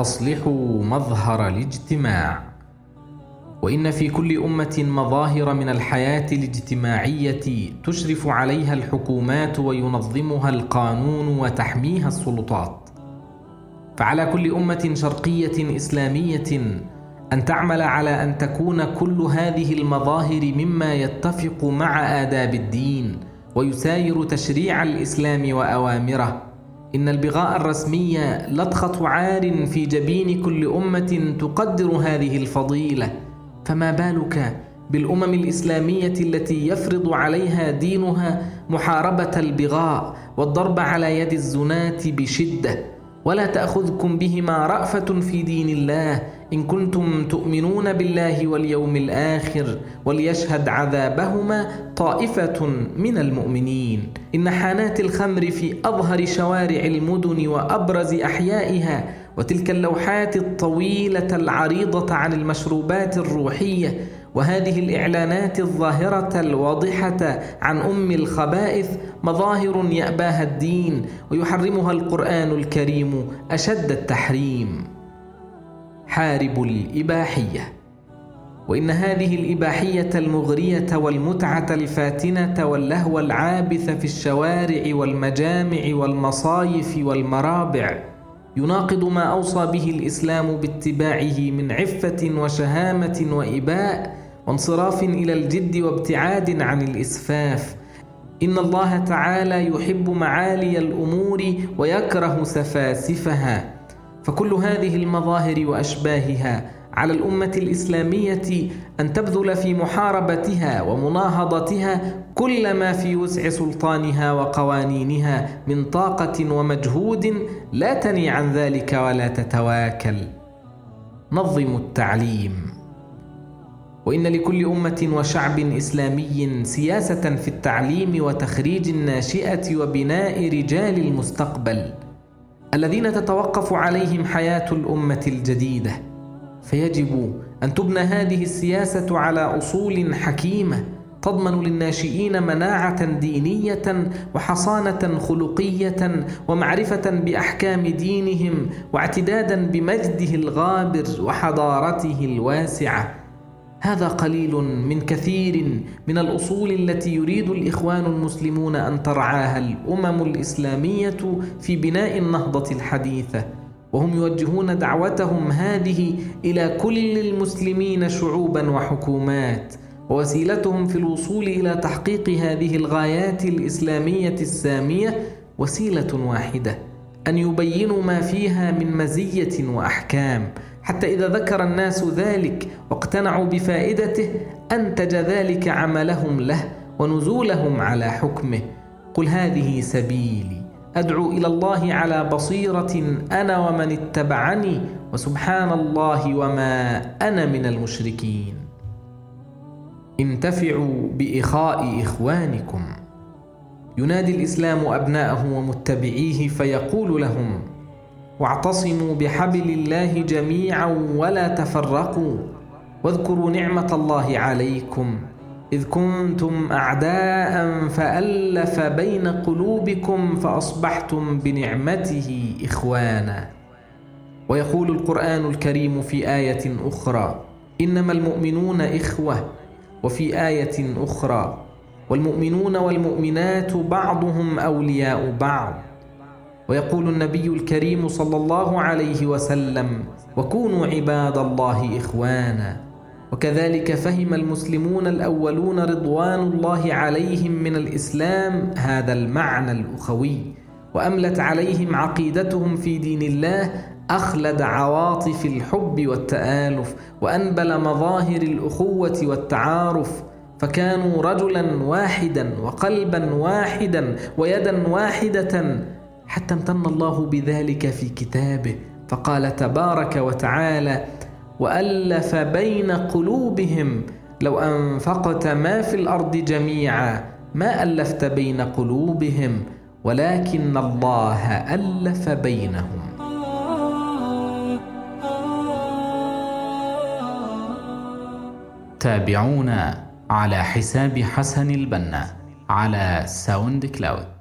أصلحوا مظهر الاجتماع. وإن في كل أمة مظاهر من الحياة الاجتماعية تشرف عليها الحكومات وينظمها القانون وتحميها السلطات. فعلى كل أمة شرقية إسلامية أن تعمل على أن تكون كل هذه المظاهر مما يتفق مع آداب الدين ويساير تشريع الإسلام وأوامره. إن البغاء الرسمي لطخة عار في جبين كل أمة تقدر هذه الفضيلة. فما بالك بالأمم الإسلامية التي يفرض عليها دينها محاربة البغاء والضرب على يد الزناة بشدة؟ ولا تأخذكم بهما رأفة في دين الله إن كنتم تؤمنون بالله واليوم الآخر وليشهد عذابهما طائفة من المؤمنين. إن حانات الخمر في أظهر شوارع المدن وأبرز أحيائها وتلك اللوحات الطويلة العريضة عن المشروبات الروحية وهذه الإعلانات الظاهرة الواضحة عن أم الخبائث مظاهر يأباها الدين ويحرمها القرآن الكريم أشد التحريم. حارب الإباحية. وإن هذه الإباحية المغرية والمتعة الفاتنة واللهو العابث في الشوارع والمجامع والمصايف والمرابع يناقض ما أوصى به الإسلام باتباعه من عفة وشهامة وإباء وانصراف إلى الجد وابتعاد عن الإسفاف. إن الله تعالى يحب معالي الأمور ويكره سفاسفها. فكل هذه المظاهر وأشباهها على الأمة الإسلامية أن تبذل في محاربتها ومناهضتها كل ما في وسع سلطانها وقوانينها من طاقة ومجهود لا تني عن ذلك ولا تتواكل. نظموا التعليم. وإن لكل أمة وشعب إسلامي سياسة في التعليم وتخريج الناشئة وبناء رجال المستقبل الذين تتوقف عليهم حياة الأمة الجديدة. فيجب أن تبنى هذه السياسة على أصول حكيمة تضمن للناشئين مناعة دينية وحصانة خلقية ومعرفة بأحكام دينهم واعتدادا بمجده الغابر وحضارته الواسعة. هذا قليل من كثير من الأصول التي يريد الإخوان المسلمون أن ترعاها الأمم الإسلامية في بناء النهضة الحديثة. وهم يوجهون دعوتهم هذه إلى كل المسلمين شعوبا وحكومات. ووسيلتهم في الوصول إلى تحقيق هذه الغايات الإسلامية السامية وسيلة واحدة أن يبينوا ما فيها من مزية وأحكام حتى إذا ذكر الناس ذلك واقتنعوا بفائدته أنتج ذلك عملهم له ونزولهم على حكمه. قل هذه سبيلي. أدعو إلى الله على بصيرة أنا ومن اتبعني وسبحان الله وما أنا من المشركين. انتفعوا بإخاء إخوانكم. ينادي الإسلام أبناءه ومتبعيه فيقول لهم واعتصموا بحبل الله جميعا ولا تفرقوا. واذكروا نعمة الله عليكم. إذ كنتم أعداء فألف بين قلوبكم فأصبحتم بنعمته إخوانا. ويقول القرآن الكريم في آية أخرى إنما المؤمنون إخوة. وفي آية أخرى والمؤمنون والمؤمنات بعضهم أولياء بعض. ويقول النبي الكريم صلى الله عليه وسلم وكونوا عباد الله إخوانا وكذلك فهم المسلمون الأولون رضوان الله عليهم من الإسلام هذا المعنى الأخوي وأملت عليهم عقيدتهم في دين الله أخلد عواطف الحب والتآلف وأنبل مظاهر الأخوة والتعارف فكانوا رجلا واحدا وقلبا واحدا ويدا واحدة حتى امتن الله بذلك في كتابه. فقال تبارك وتعالى وألف بين قلوبهم لو أنفقت ما في الأرض جميعا ما ألفت بين قلوبهم ولكن الله ألف بينهم. تابعونا على حساب حسن البنا على SoundCloud